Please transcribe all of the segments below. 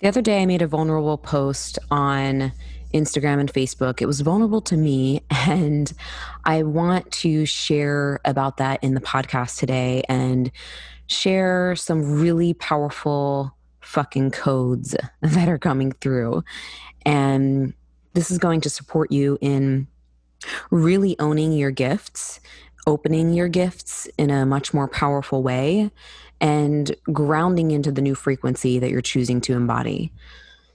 The other day, I made a vulnerable post on Instagram and Facebook. It was vulnerable to me, and I want to share about that in the podcast today and share some really powerful fucking codes that are coming through. And this is going to support you in really owning your gifts, opening your gifts in a much more powerful way, and grounding into the new frequency that you're choosing to embody.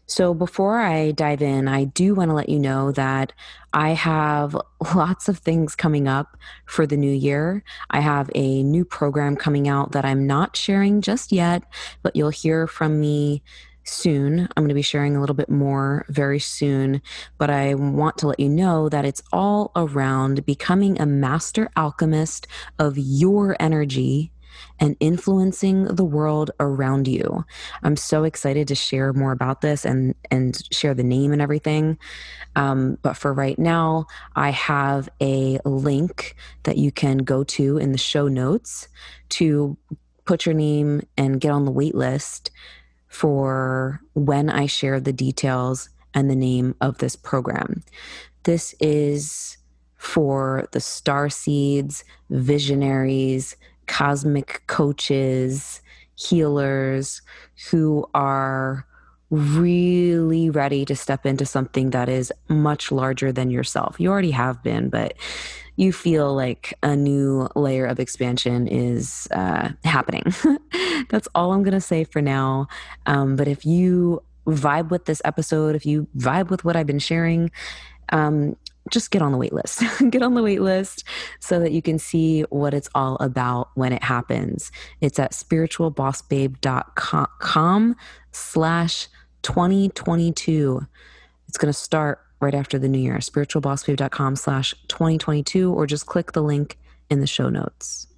So, before I dive in, I do want to let you know that I have lots of things coming up for the new year. I have a new program coming out that I'm not sharing just yet, but you'll hear from me soon. I'm going to be sharing a little bit more very soon, but I want to let you know that it's all around becoming a master alchemist of your energy and influencing the world around you. I'm so excited to share more about this and and share the name and everything. Um, but for right now, I have a link that you can go to in the show notes to put your name and get on the wait list for when I share the details and the name of this program. This is for the star seeds, visionaries, cosmic coaches, healers who are really ready to step into something that is much larger than yourself. You already have been, but you feel like a new layer of expansion is uh, happening. That's all I'm going to say for now. Um, but if you vibe with this episode, if you vibe with what I've been sharing, um, just get on the wait list. get on the wait list so that you can see what it's all about when it happens. It's at spiritualbossbabe.com slash 2022. It's going to start right after the new year, spiritualbossbabe.com slash 2022, or just click the link in the show notes.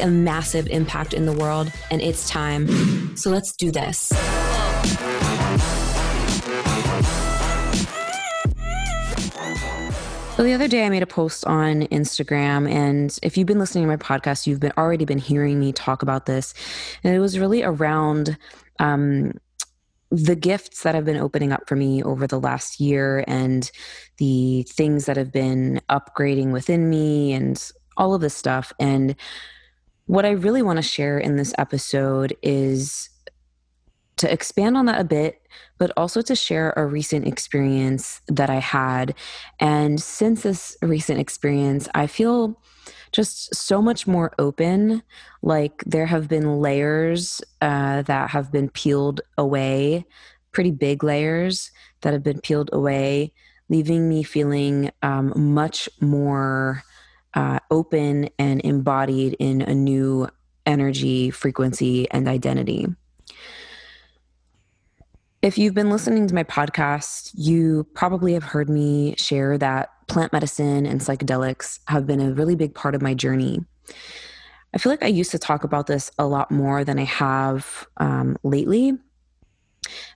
a massive impact in the world, and it's time. So let's do this. So the other day I made a post on Instagram and if you've been listening to my podcast, you've been already been hearing me talk about this. And it was really around um, the gifts that have been opening up for me over the last year and the things that have been upgrading within me and all of this stuff. And what I really want to share in this episode is to expand on that a bit, but also to share a recent experience that I had. And since this recent experience, I feel just so much more open. Like there have been layers uh, that have been peeled away, pretty big layers that have been peeled away, leaving me feeling um, much more uh, open and embodied in a new energy, frequency, and identity. If you've been listening to my podcast, you probably have heard me share that plant medicine and psychedelics have been a really big part of my journey. I feel like I used to talk about this a lot more than I have um, lately. And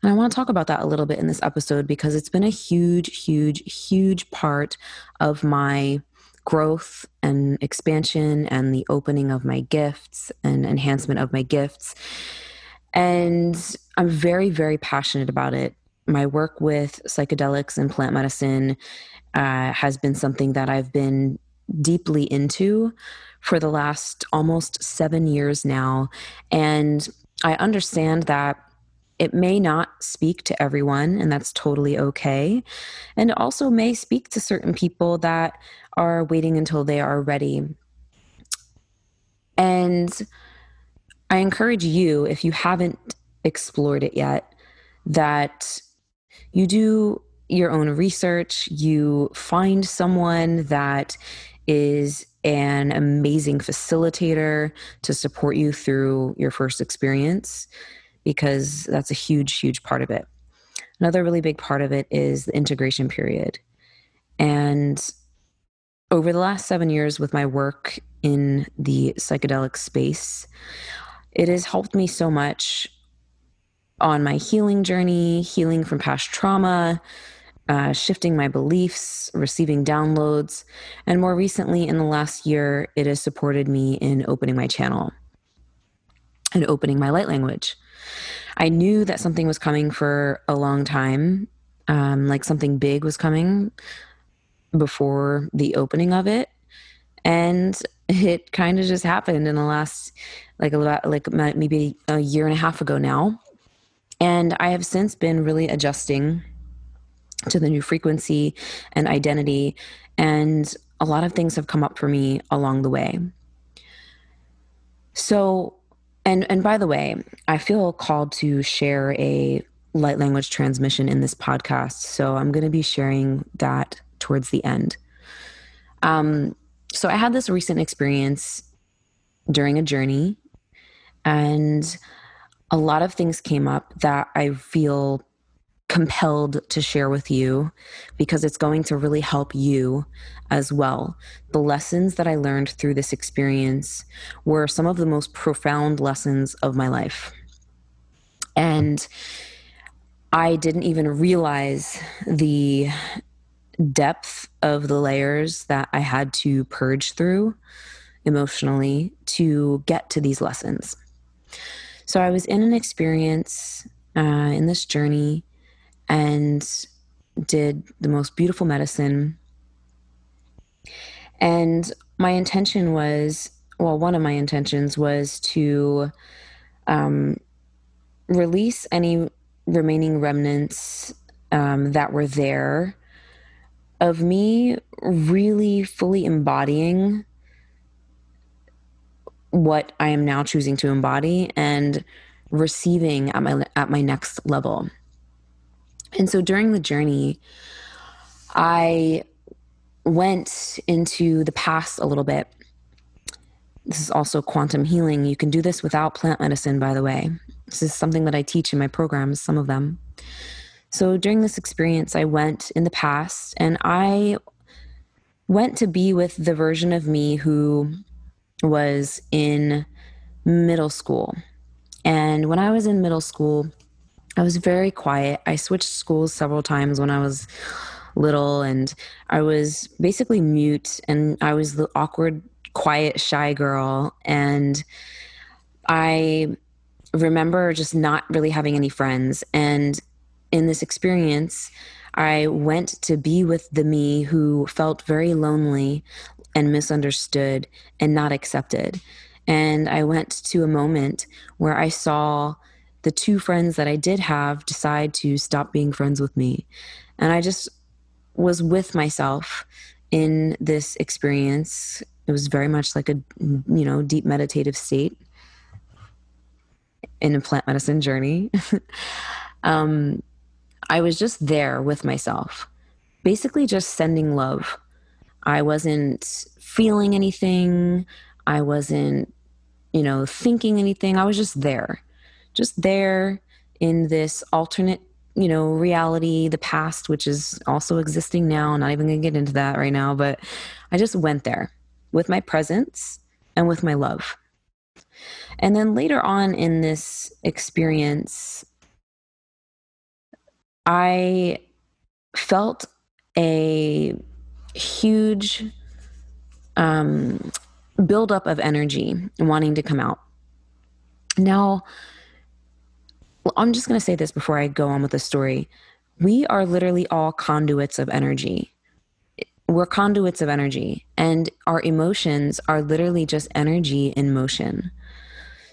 I want to talk about that a little bit in this episode because it's been a huge, huge, huge part of my growth and expansion and the opening of my gifts and enhancement of my gifts. And I'm very, very passionate about it. My work with psychedelics and plant medicine uh, has been something that I've been deeply into for the last almost seven years now. And I understand that it may not speak to everyone, and that's totally okay. And also may speak to certain people that are waiting until they are ready. And I encourage you, if you haven't explored it yet, that you do your own research, you find someone that is an amazing facilitator to support you through your first experience because that's a huge, huge part of it. Another really big part of it is the integration period. And over the last seven years with my work in the psychedelic space, it has helped me so much on my healing journey, healing from past trauma, uh, shifting my beliefs, receiving downloads, and more recently, in the last year, it has supported me in opening my channel and opening my light language. I knew that something was coming for a long time, um, like something big was coming before the opening of it. And it kind of just happened in the last, like a lot, like maybe a year and a half ago now. And I have since been really adjusting to the new frequency and identity. And a lot of things have come up for me along the way. So, and and by the way, I feel called to share a light language transmission in this podcast. So I'm going to be sharing that towards the end. Um, so I had this recent experience during a journey, and a lot of things came up that I feel compelled to share with you because it's going to really help you as well. The lessons that I learned through this experience were some of the most profound lessons of my life. And I didn't even realize the depth of the layers that I had to purge through emotionally to get to these lessons. So I was in an experience uh, in this journey and did the most beautiful medicine. And my intention was well, one of my intentions was to um, release any remaining remnants um, that were there of me really fully embodying what I am now choosing to embody and receiving at my at my next level. And so during the journey, I went into the past a little bit. This is also quantum healing. You can do this without plant medicine, by the way. This is something that I teach in my programs, some of them. So during this experience, I went in the past and I went to be with the version of me who was in middle school. And when I was in middle school, I was very quiet. I switched schools several times when I was little, and I was basically mute, and I was the awkward, quiet, shy girl. And I remember just not really having any friends. And in this experience, I went to be with the me who felt very lonely and misunderstood and not accepted. And I went to a moment where I saw the two friends that I did have decide to stop being friends with me. And I just was with myself in this experience. It was very much like a, you know, deep meditative state in a plant medicine journey. um, I was just there with myself, basically just sending love. I wasn't feeling anything. I wasn't, you know, thinking anything. I was just there just there in this alternate you know reality the past which is also existing now I'm not even going to get into that right now but i just went there with my presence and with my love and then later on in this experience i felt a huge um, buildup of energy wanting to come out now I'm just going to say this before I go on with the story. We are literally all conduits of energy. We're conduits of energy, and our emotions are literally just energy in motion.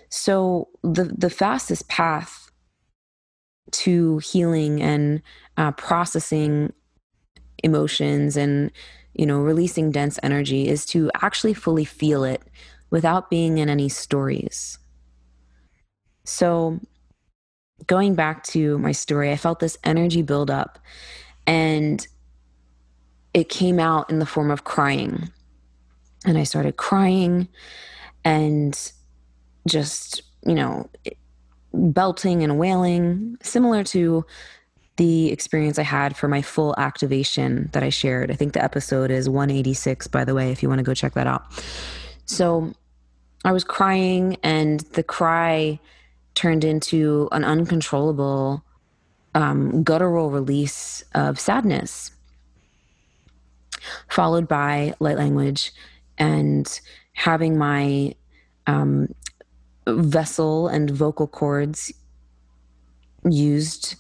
So the the fastest path to healing and uh, processing emotions and you know releasing dense energy is to actually fully feel it without being in any stories. So going back to my story, I felt this energy build up. And it came out in the form of crying. And I started crying and just, you know, belting and wailing, similar to the experience I had for my full activation that I shared. I think the episode is 186, by the way, if you want to go check that out. So I was crying, and the cry turned into an uncontrollable, um, guttural release of sadness, followed by light language and having my um, vessel and vocal cords used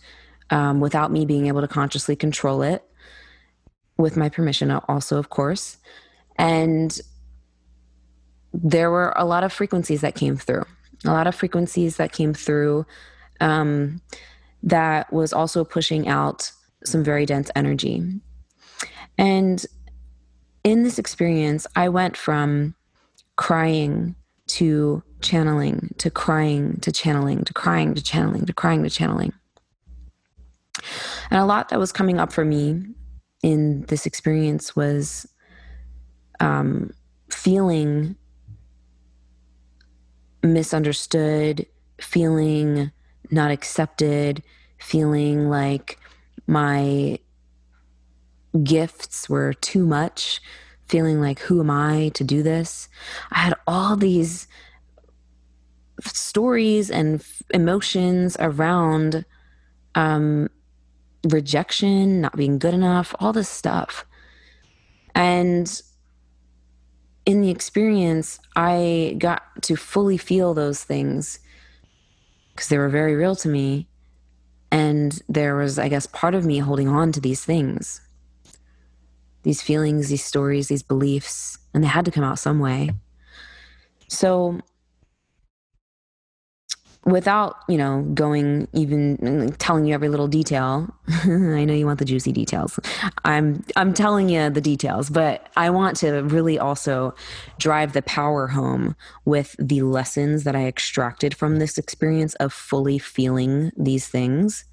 um, without me being able to consciously control it, with my permission, also, of course. And there were a lot of frequencies that came through, a lot of frequencies that came through um, that was also pushing out some very dense energy. And in this experience, I went from crying to channeling to crying to channeling to crying to channeling to crying to channeling. And a lot that was coming up for me in this experience was um, feeling misunderstood, feeling not accepted, feeling like my gifts were too much, feeling like, who am I to do this? I had all these stories and f- emotions around um, rejection, not being good enough, all this stuff. And in the experience, I got to fully feel those things because they were very real to me. And there was, I guess, part of me holding on to these things, these feelings, these stories, these beliefs, and they had to come out some way. So without you know going even telling you every little detail. I know you want the juicy details. I'm i'm telling you the details but i want to really also drive the power home with the lessons that i extracted from this experience of fully feeling these things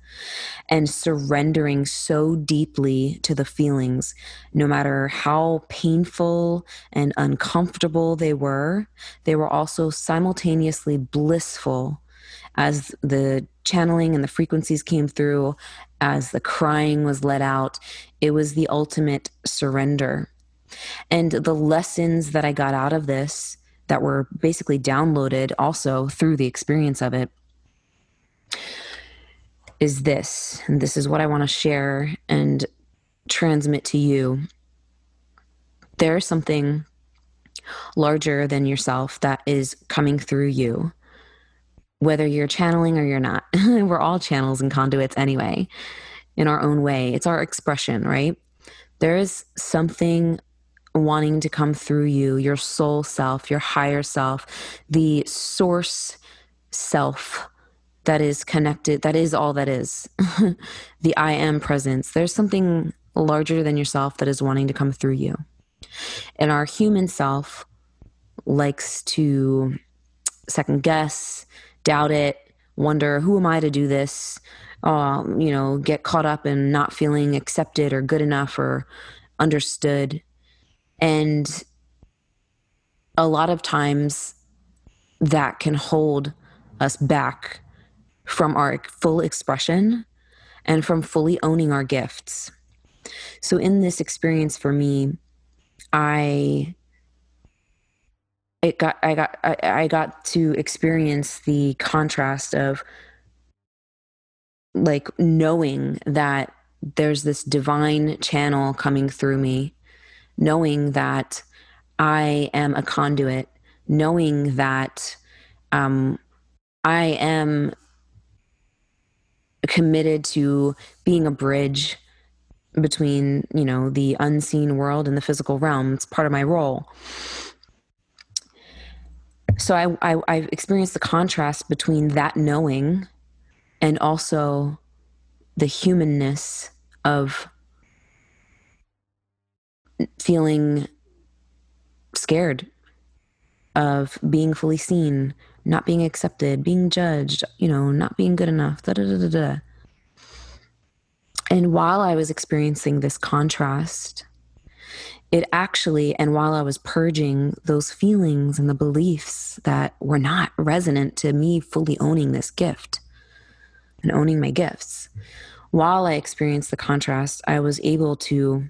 and surrendering so deeply to the feelings, no matter how painful and uncomfortable they were, they were also simultaneously blissful as the channeling and the frequencies came through, as the crying was let out, it was the ultimate surrender. And the lessons that I got out of this that were basically downloaded also through the experience of it is this. And this is what I want to share and transmit to you. There's something larger than yourself that is coming through you whether you're channeling or you're not. We're all channels and conduits anyway, in our own way. It's our expression, right? There is something wanting to come through you, your soul self, your higher self, the source self that is connected, that is all that is. the I am presence. There's something larger than yourself that is wanting to come through you. And our human self likes to second guess, doubt it, wonder, who am I to do this? Um, you know, get caught up in not feeling accepted or good enough or understood. And a lot of times that can hold us back from our full expression and from fully owning our gifts. So, in this experience for me, I it got I got I, I got to experience the contrast of like knowing that there's this divine channel coming through me, knowing that I am a conduit, knowing that um, I am committed to being a bridge between you know the unseen world and the physical realm. It's part of my role so I, I I've experienced the contrast between that knowing and also the humanness of feeling scared of being fully seen, not being accepted, being judged, you know, not being good enough, da da da da da. And while I was experiencing this contrast, it actually, and while I was purging those feelings and the beliefs that were not resonant to me fully owning this gift and owning my gifts, while I experienced the contrast, I was able to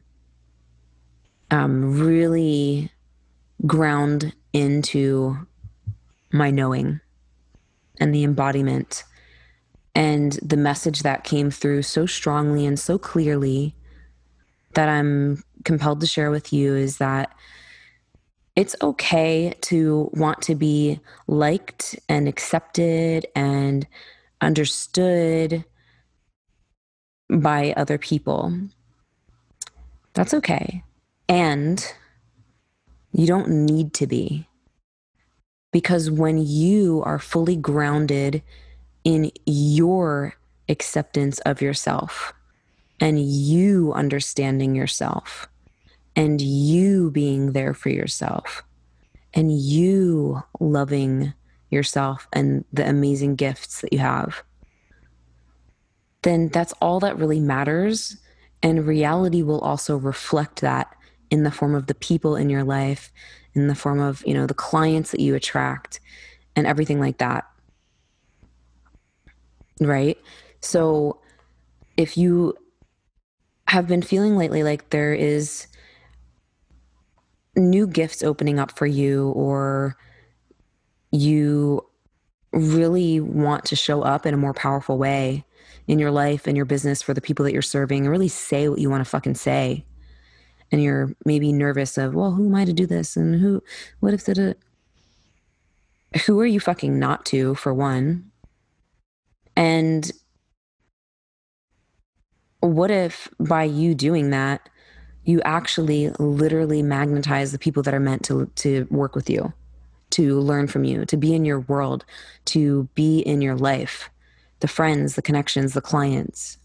um, really ground into my knowing and the embodiment and the message that came through so strongly and so clearly that I'm compelled to share with you is that it's okay to want to be liked and accepted and understood by other people. That's okay. And you don't need to be. Because when you are fully grounded in your acceptance of yourself and you understanding yourself and you being there for yourself and you loving yourself and the amazing gifts that you have, then that's all that really matters. And reality will also reflect that in the form of the people in your life, in the form of, you know, the clients that you attract and everything like that. Right? So if you have been feeling lately like there is new gifts opening up for you or you really want to show up in a more powerful way in your life and your business for the people that you're serving and really say what you want to fucking say. And you're maybe nervous of well who am i to do this? And who what if the who are you fucking not to for one? And what if by you doing that you actually literally magnetize the people that are meant to to work with you to learn from you to be in your world to be in your life the friends the connections the clients?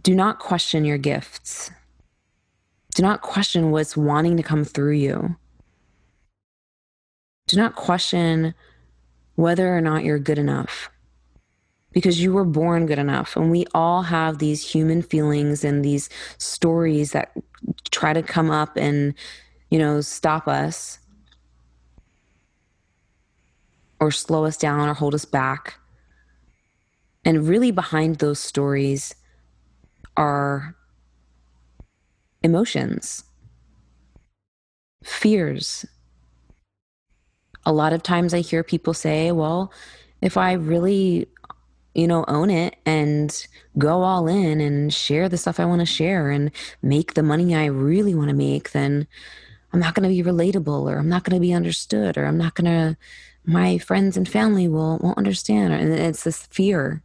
Do not question your gifts. Do not question what's wanting to come through you. Do not question whether or not you're good enough because you were born good enough. And we all have these human feelings and these stories that try to come up and, you know, stop us or slow us down or hold us back. And really, behind those stories are emotions, fears. A lot of times I hear people say, well, if I really you know, own it and go all in and share the stuff I want to share and make the money I really want to make, then I'm not going to be relatable or I'm not going to be understood or I'm not going to, my friends and family will, won't understand. And it's this fear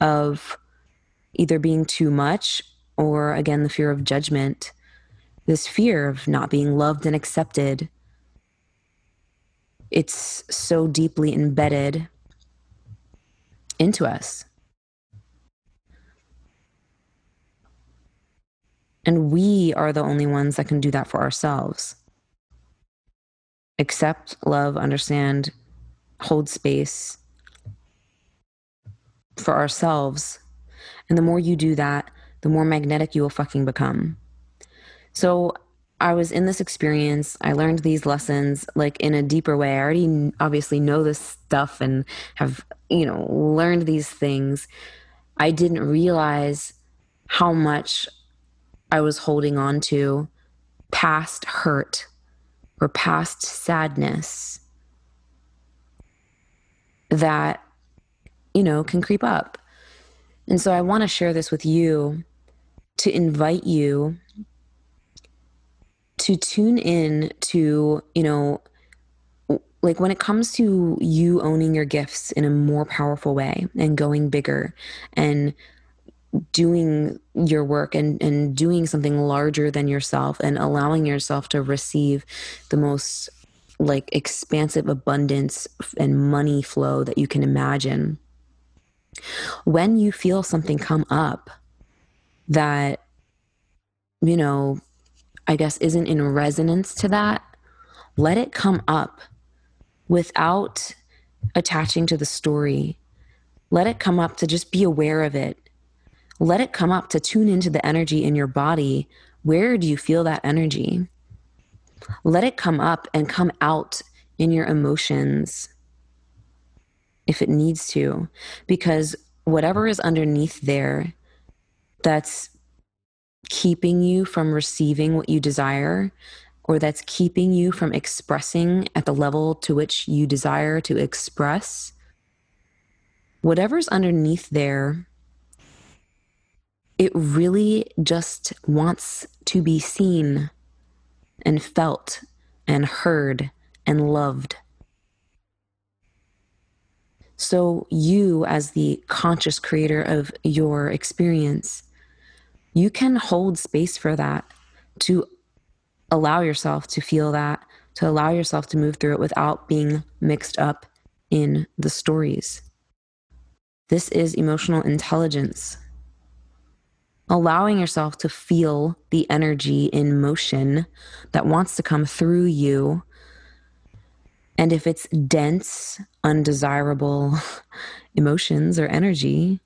of either being too much or again, the fear of judgment, this fear of not being loved and accepted. It's so deeply embedded into us. And we are the only ones that can do that for ourselves. Accept, love, understand, hold space for ourselves. And the more you do that, the more magnetic you will fucking become. So I was in this experience. I learned these lessons like in a deeper way. I already obviously know this stuff and have, you know, learned these things. I didn't realize how much I was holding on to past hurt or past sadness that, you know, can creep up. And so I want to share this with you to invite you to tune in to, you know, like when it comes to you owning your gifts in a more powerful way and going bigger and doing your work and, and doing something larger than yourself and allowing yourself to receive the most like expansive abundance and money flow that you can imagine. When you feel something come up that you know I guess, isn't in resonance to that, let it come up without attaching to the story. Let it come up to just be aware of it. Let it come up to tune into the energy in your body. Where do you feel that energy? Let it come up and come out in your emotions if it needs to, because whatever is underneath there that's keeping you from receiving what you desire or that's keeping you from expressing at the level to which you desire to express, whatever's underneath there, it really just wants to be seen and felt and heard and loved. So, you, as the conscious creator of your experience, you can hold space for that to allow yourself to feel that, to allow yourself to move through it without being mixed up in the stories. This is emotional intelligence. Allowing yourself to feel the energy in motion that wants to come through you and if it's dense, undesirable emotions or energy,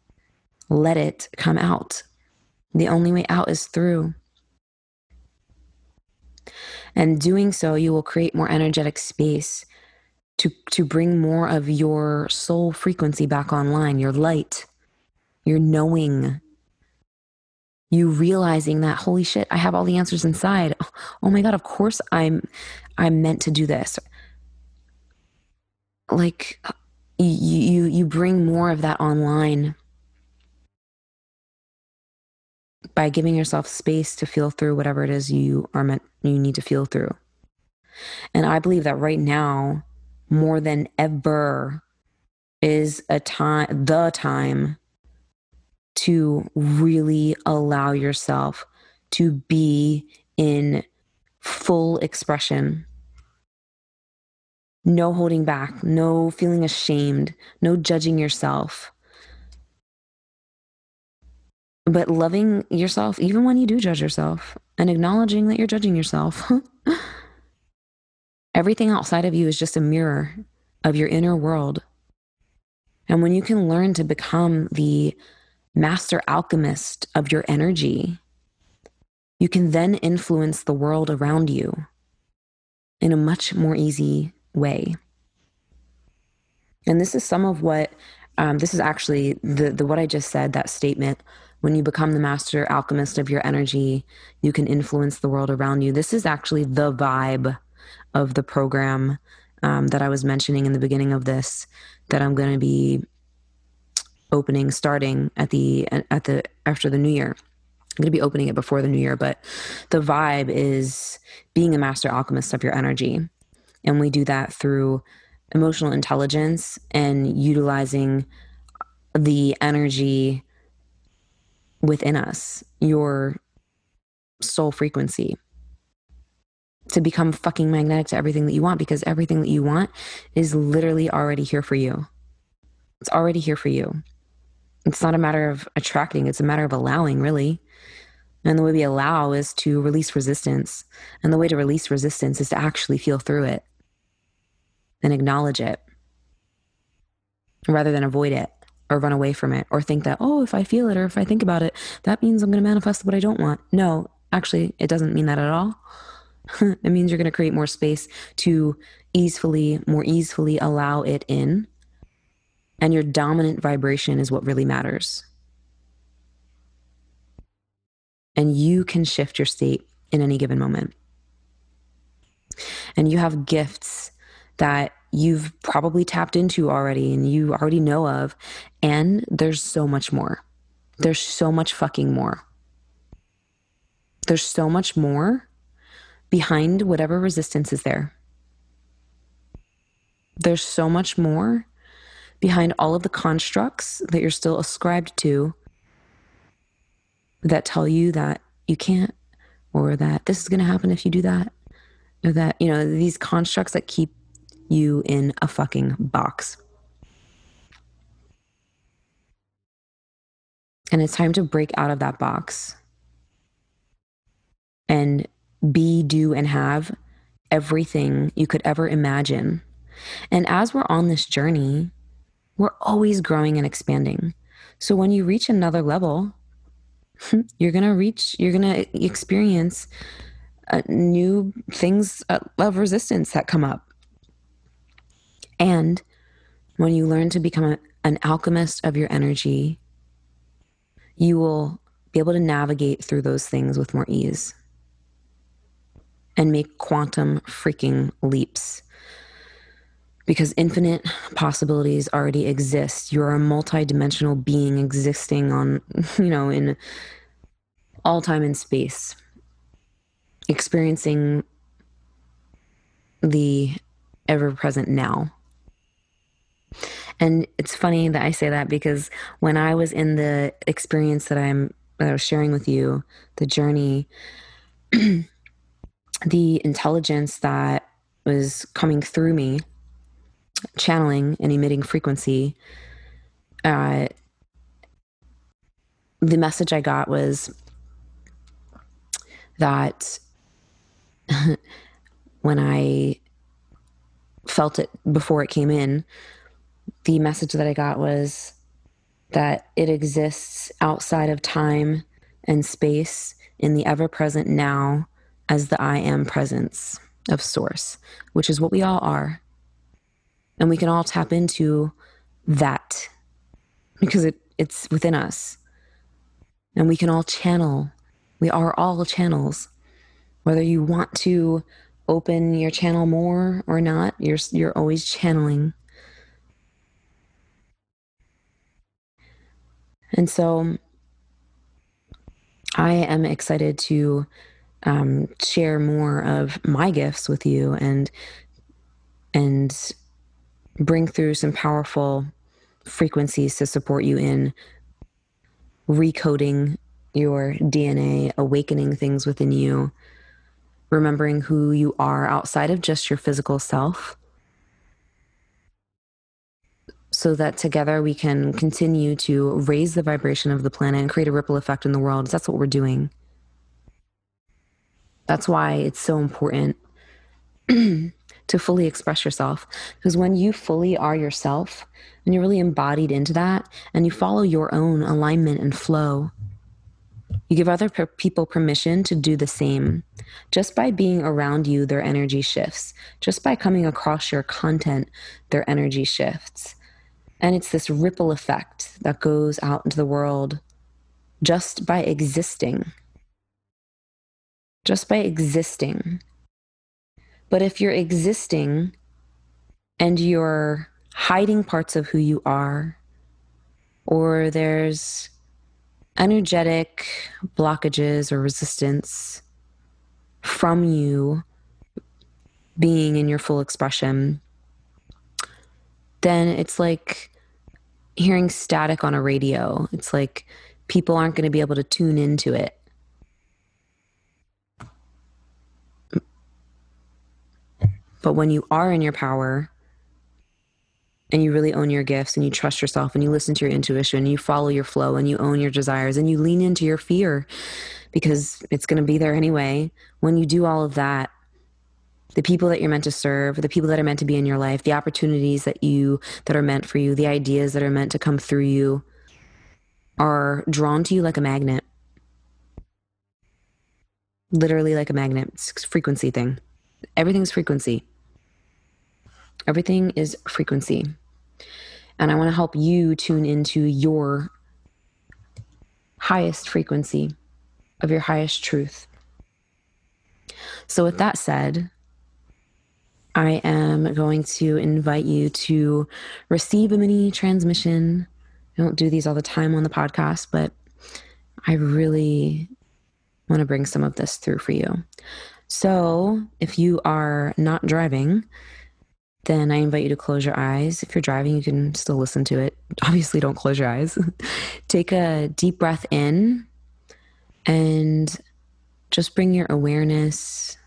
let it come out. The only way out is through. And doing so, you will create more energetic space to, to bring more of your soul frequency back online, your light, your knowing, you realizing that holy shit, I have all the answers inside. Oh my god, of course I'm I'm meant to do this like you you you bring more of that online by giving yourself space to feel through whatever it is you are meant you need to feel through. And I believe that right now more than ever is a time the time to really allow yourself to be in full expression no holding back, no feeling ashamed, no judging yourself. But loving yourself, even when you do judge yourself, and acknowledging that you're judging yourself. Everything outside of you is just a mirror of your inner world. And when you can learn to become the master alchemist of your energy, you can then influence the world around you in a much more easy way. And this is some of what um, this is actually the the what I just said. That statement: when you become the master alchemist of your energy, you can influence the world around you. This is actually the vibe of the program um, that I was mentioning in the beginning of this. That I'm going to be opening starting at the at the after the new year. I'm going to be opening it before the new year, but the vibe is being a master alchemist of your energy. And we do that through emotional intelligence and utilizing the energy within us, your soul frequency, to become fucking magnetic to everything that you want because everything that you want is literally already here for you. It's already here for you. It's not a matter of attracting, it's a matter of allowing, really. And the way we allow is to release resistance. And the way to release resistance is to actually feel through it and acknowledge it rather than avoid it or run away from it or think that, oh, if I feel it or if I think about it, that means I'm going to manifest what I don't want. No, actually, it doesn't mean that at all. it means you're going to create more space to easily, more easily allow it in. And your dominant vibration is what really matters. And you can shift your state in any given moment. And you have gifts that you've probably tapped into already and you already know of. And there's so much more. There's so much fucking more. There's so much more behind whatever resistance is there. There's so much more behind all of the constructs that you're still ascribed to that tell you that you can't, or that this is going to happen if you do that, or that, you know, these constructs that keep you in a fucking box. And it's time to break out of that box and be, do, and have everything you could ever imagine. And as we're on this journey, we're always growing and expanding. So when you reach another level, you're going to reach, you're going to experience uh, new things uh, of resistance that come up. And when you learn to become a, an alchemist of your energy, you will be able to navigate through those things with more ease and make quantum freaking leaps because infinite possibilities already exist. You're a multidimensional being existing on, you know, in all time and space, experiencing the ever present now. And it's funny that I say that because when I was in the experience that I'm that I was sharing with you, the journey, the intelligence that was coming through me channeling and emitting frequency, uh, the message I got was that when I felt it before it came in, the message that I got was that it exists outside of time and space in the ever present now as the I am presence of Source, which is what we all are. And we can all tap into that because it, it's within us. And we can all channel. We are all channels. Whether you want to open your channel more or not, you're, you're always channeling. And so I am excited to um, share more of my gifts with you and and bring through some powerful frequencies to support you in recoding your DNA, awakening things within you, remembering who you are outside of just your physical self, so that together we can continue to raise the vibration of the planet and create a ripple effect in the world. That's what we're doing. That's why it's so important to fully express yourself. Because when you fully are yourself and you're really embodied into that and you follow your own alignment and flow, you give other per- people permission to do the same. Just by being around you, their energy shifts. Just by coming across your content, their energy shifts. And it's this ripple effect that goes out into the world just by existing. Just by existing. But if you're existing and you're hiding parts of who you are, or there's energetic blockages or resistance from you being in your full expression, then it's like hearing static on a radio. It's like people aren't going to be able to tune into it. But when you are in your power and you really own your gifts and you trust yourself and you listen to your intuition, and you follow your flow and you own your desires and you lean into your fear because it's going to be there anyway. When you do all of that, the people that you're meant to serve, the people that are meant to be in your life, the opportunities that you that are meant for you, the ideas that are meant to come through you are drawn to you like a magnet. Literally like a magnet. It's a frequency thing. Everything's frequency. Everything is frequency. And I want to help you tune into your highest frequency of your highest truth. So, with that said, I am going to invite you to receive a mini transmission. I don't do these all the time on the podcast, but I really want to bring some of this through for you. So, if you are not driving, then I invite you to close your eyes. If you're driving, you can still listen to it. Obviously, don't close your eyes. Take a deep breath in and just bring your awareness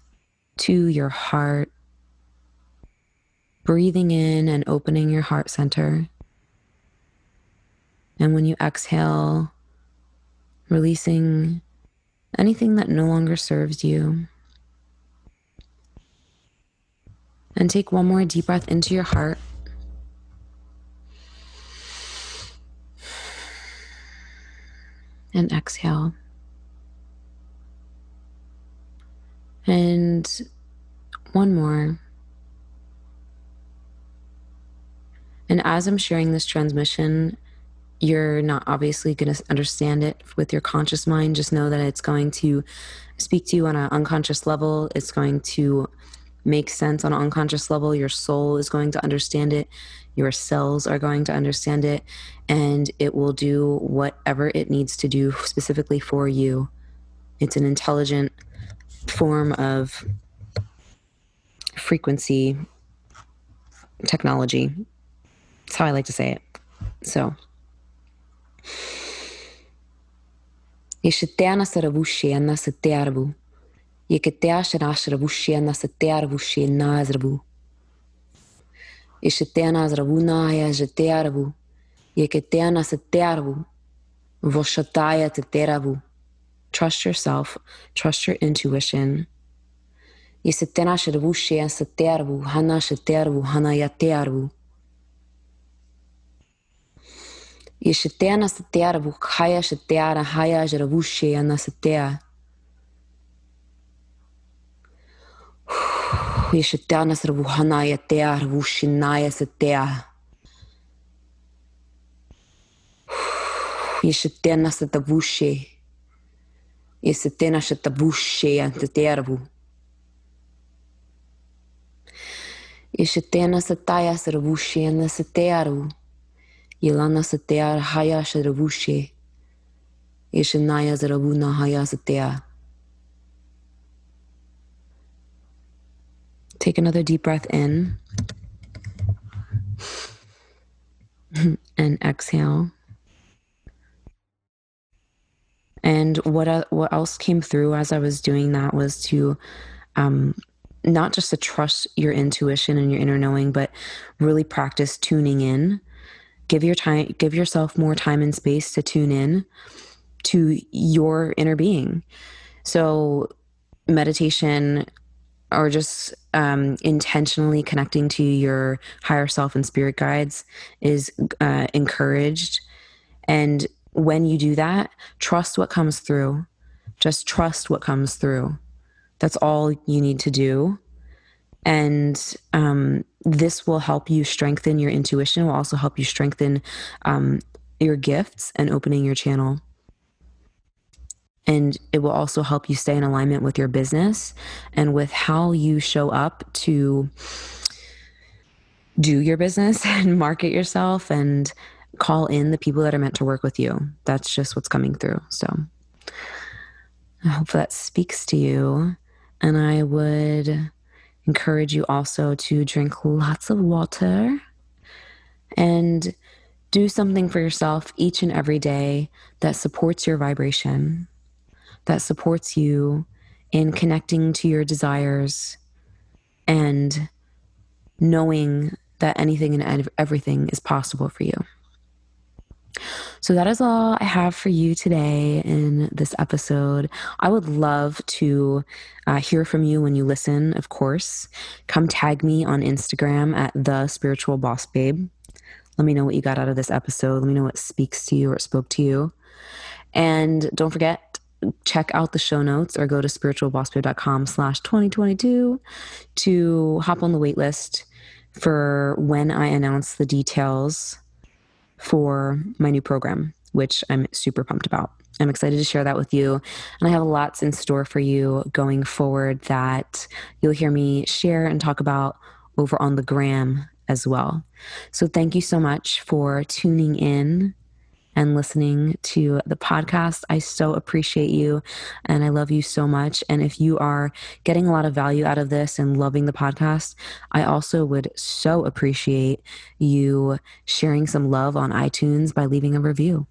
to your heart, breathing in and opening your heart center. And when you exhale, releasing anything that no longer serves you. And take one more deep breath into your heart. And exhale. And one more. And as I'm sharing this transmission, you're not obviously going to understand it with your conscious mind. Just know that it's going to speak to you on an unconscious level. It's going to make sense on an unconscious level. Your soul is going to understand it. Your cells are going to understand it. And it will do whatever it needs to do specifically for you. It's an intelligent form of frequency technology. That's how I like to say it. So. Ishiteana saravushena saterbu. Yeketeashana sharavushena satervushe nazrabu. Ishiteana zravunaya jaterbu. Yeketeana saterbu. Voshataya teterabu. Trust yourself. Trust your intuition. Yesitena sharavushena saterbu. Hana shaterbu. Hana yaterbu. Yeşeteana seteara bu haya seteara haya jarabuşeya na setea. Yeşeteana sarbuhana yetea rvuşina yesetea. Yeşeteana setabuşe. Yesetena setabuşeya setearbu. Yeşeteana setaya sarvuşeya na setearbu. Yelana Satea Haya Sharavushe. Yeshanaya Zaravuna Haya Satea. Take another deep breath in and exhale. And what uh, what else came through as I was doing that was to um, not just to trust your intuition and your inner knowing, but really practice tuning in give your time give yourself more time and space to tune in to your inner being. So meditation or just um, intentionally connecting to your higher self and spirit guides is uh, encouraged. And when you do that trust what comes through. Just trust what comes through. That's all you need to do and um, this will help you strengthen your intuition will also help you strengthen um, your gifts and opening your channel. And it will also help you stay in alignment with your business and with how you show up to do your business and market yourself and call in the people that are meant to work with you. That's just what's coming through. So i hope that speaks to you. And i would encourage you also to drink lots of water and do something for yourself each and every day that supports your vibration, that supports you in connecting to your desires and knowing that anything and everything is possible for you. So that is all I have for you today in this episode. I would love to uh, hear from you when you listen, of course. Come tag me on Instagram at the spiritual boss babe. Let me know what you got out of this episode. Let me know what speaks to you or spoke to you. And don't forget, check out the show notes or go to spiritualbossbabe.com slash 2022 to hop on the wait list for when I announce the details for my new program, which I'm super pumped about. I'm excited to share that with you. And I have lots in store for you going forward that you'll hear me share and talk about over on the gram as well. So thank you so much for tuning in and listening to the podcast. I so appreciate you and I love you so much. And if you are getting a lot of value out of this and loving the podcast, I also would so appreciate you sharing some love on iTunes by leaving a review.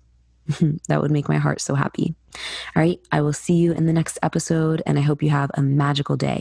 that would make my heart so happy. All right, I will see you in the next episode and I hope you have a magical day.